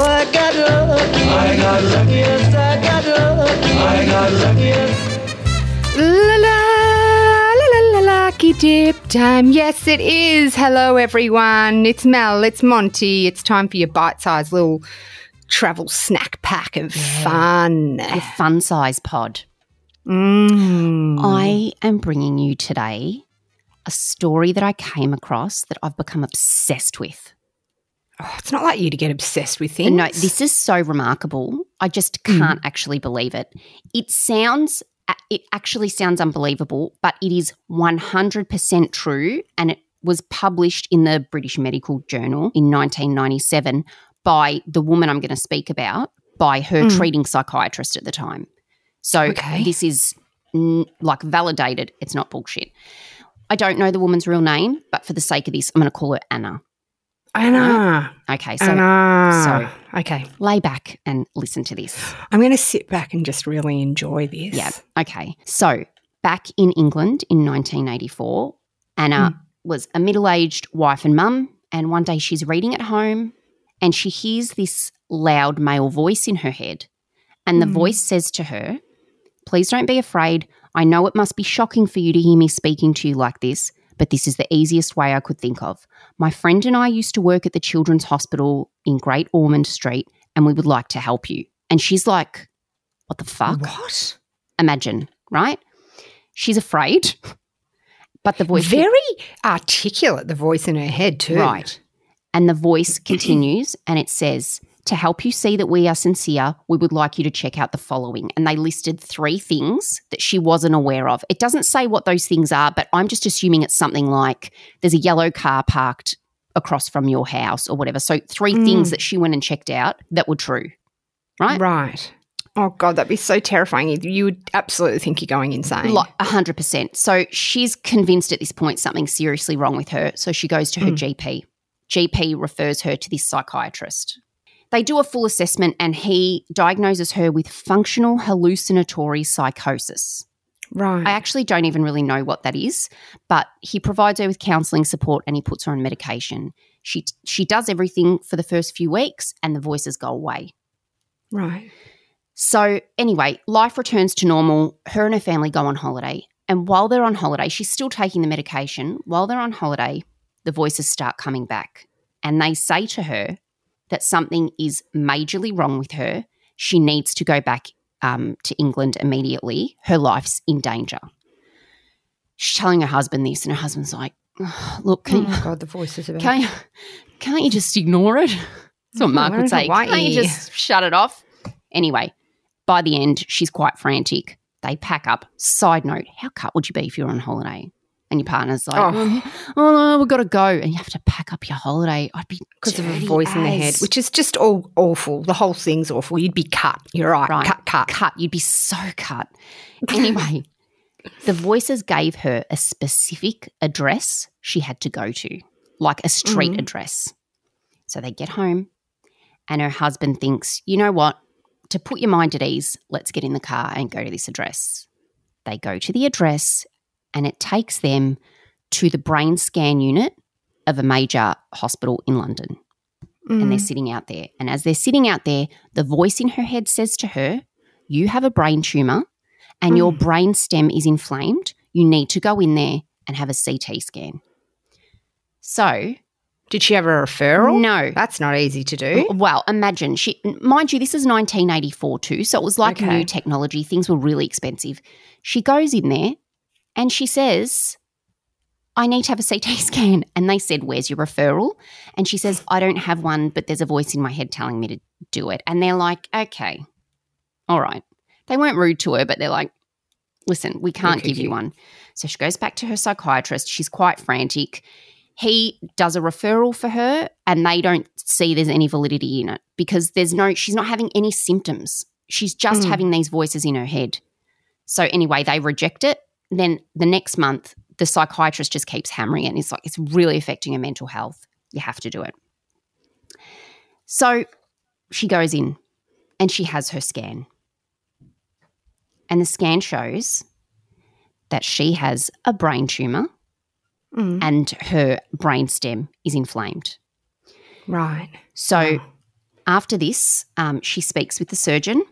I got lucky. I got lucky. Yes, I got lucky. I got lucky. La la la la la lucky dip time. Yes, it is. Hello, everyone. It's Mel. It's Monty. It's time for your bite-sized little travel snack pack of fun. Your fun size pod. Mm. I am bringing you today a story that I came across that I've become obsessed with. Oh, it's not like you to get obsessed with things. No, this is so remarkable. I just can't actually believe it. It sounds, it actually sounds unbelievable, but it is 100% true. And it was published in the British Medical Journal in 1997 by the woman I'm going to speak about, by her treating psychiatrist at the time. So Okay. this is mm, like validated. It's not bullshit. I don't know the woman's real name, but for the sake of this, I'm going to call her Anna. Anna. Okay, so Anna. okay. lay back and listen to this. I'm going to sit back and just really enjoy this. Yeah. Okay. So back in England in 1984, Anna hmm. was a middle aged wife and mum. And one day she's reading at home and she hears this loud male voice in her head. And the hmm. voice says to her, Please don't be afraid. I know it must be shocking for you to hear me speaking to you like this, but this is the easiest way I could think of. My friend and I used to work at the Children's Hospital in Great Ormond Street, and we would like to help you. And she's like, What the fuck? What? imagine, right? She's afraid, but the voice Very articulate, the voice in her head, too. right, and the voice continues, and it says, "To help you see that we are sincere, we would like you to check out the following." And they listed three things that she wasn't aware of. It doesn't say what those things are, but I'm just assuming it's something like there's a yellow car parked across from your house or whatever. So three mm. things that she went and checked out that were true, right? Right. Oh, God, that'd be so terrifying. You- would absolutely think you're going insane. Like a hundred percent. So she's convinced at this point something's seriously wrong with her. So she goes to her mm. GP. GP refers her to this psychiatrist. They do a full assessment and he diagnoses her with functional hallucinatory psychosis. right. I actually don't even really know what that is, but he provides her with counselling support and he puts her on medication. She she does everything for the first few weeks and the voices go away. right. So, anyway, life returns to normal. Her and her family go on holiday. And while they're on holiday, she's still taking the medication. While they're on holiday, the voices start coming back. And they say to her that something is majorly wrong with her. She needs to go back um, to England immediately. Her life's in danger. She's telling her husband this, and her husband's like, "Ugh, Look, can, Oh, God, the voices of can't, you, can't you just ignore it? That's what Mark would say. Hawaii? Can't you just shut it off? Anyway, by the end, she's quite frantic. They pack up. Side note, how cut would you be if you were on holiday? And your partner's like, Oh. oh, oh no, we've got to go. And you have to pack up your holiday. I'd be because of a voice in the head, which is just all awful. The whole thing's awful. You'd be cut. You're right. Right. Cut, cut. cut. You'd be so cut. Anyway, the voices gave her a specific address she had to go to, like a street Mm. address. So they get home, and her husband thinks, you know what? To put your mind at ease, let's get in the car and go to this address. They go to the address, and it takes them to the brain scan unit of a major hospital in London and Mm. they're sitting out there. And as they're sitting out there, the voice in her head says to her, You have a brain tumor and your brain stem is inflamed. You need to go in there and have a CT scan. So, Did she have a referral? no. That's not easy to do. Well, imagine she, mind you, this is 1984 too, so it was like Okay. new technology. Things were really expensive. She goes in there and she says, I need to have a CT scan. And they said, Where's your referral? And she says, I don't have one, but there's a voice in my head telling me to do it. And they're like, Okay, all right. They weren't rude to her, but they're like, Listen, we can't give you one. So she goes back to her psychiatrist. She's quite frantic. He does a referral for her, and they don't see there's any validity in it because there's no, she's not having any symptoms. She's just Mm. having these voices in her head. So anyway, they reject it. Then the next month, the psychiatrist just keeps hammering it. And it's like, it's really affecting her mental health. You have to do it. So she goes in and she has her scan. And the scan shows that she has a brain tumor Mm. and her brain stem is inflamed. Right. So After this, um, she speaks with the surgeon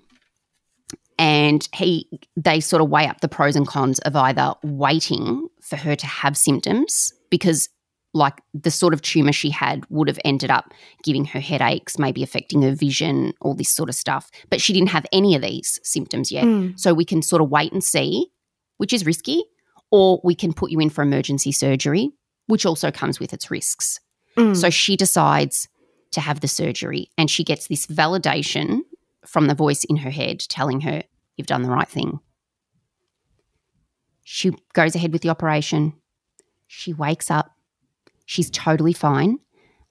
and he they sort of weigh up the pros and cons of either waiting for her to have symptoms because like the sort of tumor she had would have ended up giving her headaches maybe affecting her vision all this sort of stuff but she didn't have any of these symptoms yet Mm. so we can sort of wait and see which is risky or we can put you in for emergency surgery which also comes with its risks Mm. so she decides to have the surgery and she gets this validation from the voice in her head telling her, You've done the right thing. She goes ahead with the operation. She wakes up. She's totally fine.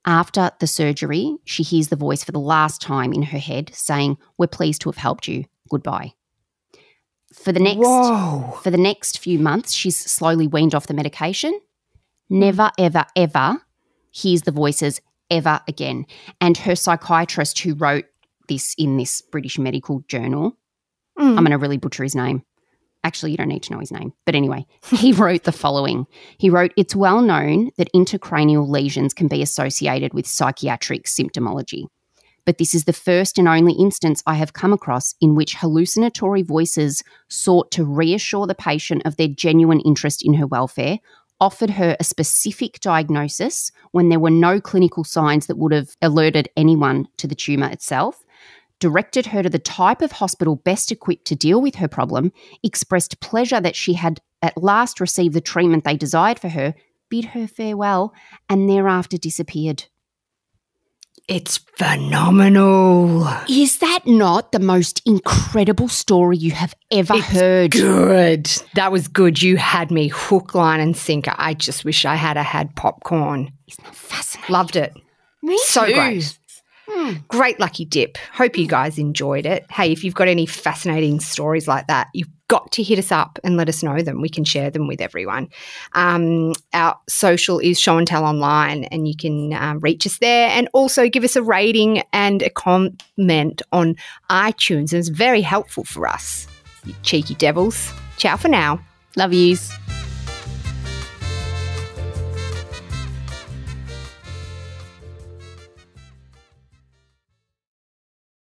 After the surgery, she hears the voice for the last time in her head saying, We're pleased to have helped you. Goodbye. For the next Whoa. for the next few months, she's slowly weaned off the medication. Never, ever, ever hears the voices ever again. And her psychiatrist, who wrote this in this British medical journal, Mm. I'm going to really butcher his name. Actually, you don't need to know his name. But anyway, he wrote the following. He wrote, It's well known that intracranial lesions can be associated with psychiatric symptomology. But this is the first and only instance I have come across in which hallucinatory voices sought to reassure the patient of their genuine interest in her welfare, offered her a specific diagnosis when there were no clinical signs that would have alerted anyone to the tumour itself, directed her to the type of hospital best equipped to deal with her problem, expressed pleasure that she had at last received the treatment they desired for her, bid her farewell, and thereafter disappeared. It's phenomenal. Is that not the most incredible story you have ever It's heard? Good. That was good. You had me hook, line, and sinker. I just wish I had a had popcorn. Isn't that fascinating? Loved it. Me So too. great. Great lucky dip. Hope you guys enjoyed it. Hey, if you've got any fascinating stories like that, you've got to hit us up and let us know them. We can share them with everyone. Um, our social is show and tell online, and you can um, reach us there and also give us a rating and a comment on iTunes. It's very helpful for us. You cheeky devils. Ciao for now. Love yous.